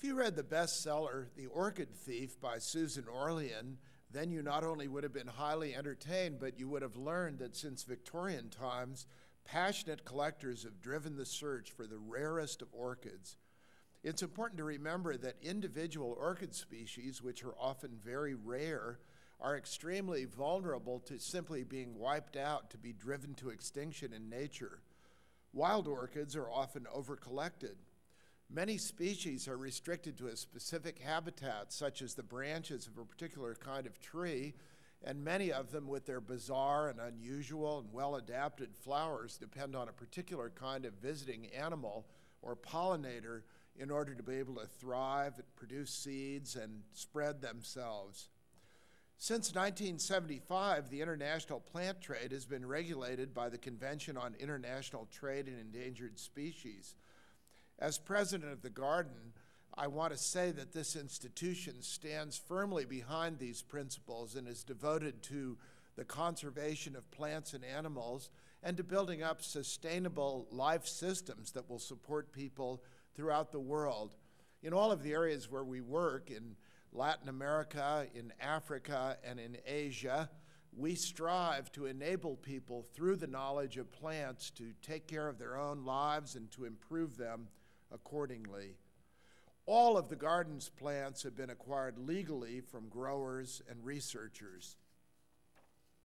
If you read the bestseller, The Orchid Thief by Susan Orlean, then you not only would have been highly entertained, but you would have learned that since Victorian times, passionate collectors have driven the search for the rarest of orchids. It's important to remember that individual orchid species, which are often very rare, are extremely vulnerable to simply being wiped out to be driven to extinction in nature. Wild orchids are often overcollected. Many species are restricted to a specific habitat, such as the branches of a particular kind of tree, and many of them, with their bizarre and unusual and well adapted flowers, depend on a particular kind of visiting animal or pollinator in order to be able to thrive and produce seeds and spread themselves. Since 1975, the international plant trade has been regulated by the Convention on International Trade in Endangered Species. As president of the garden, I want to say that this institution stands firmly behind these principles and is devoted to the conservation of plants and animals and to building up sustainable life systems that will support people throughout the world. In all of the areas where we work, in Latin America, in Africa, and in Asia, we strive to enable people through the knowledge of plants to take care of their own lives and to improve them accordingly. All of the garden's plants have been acquired legally from growers and researchers.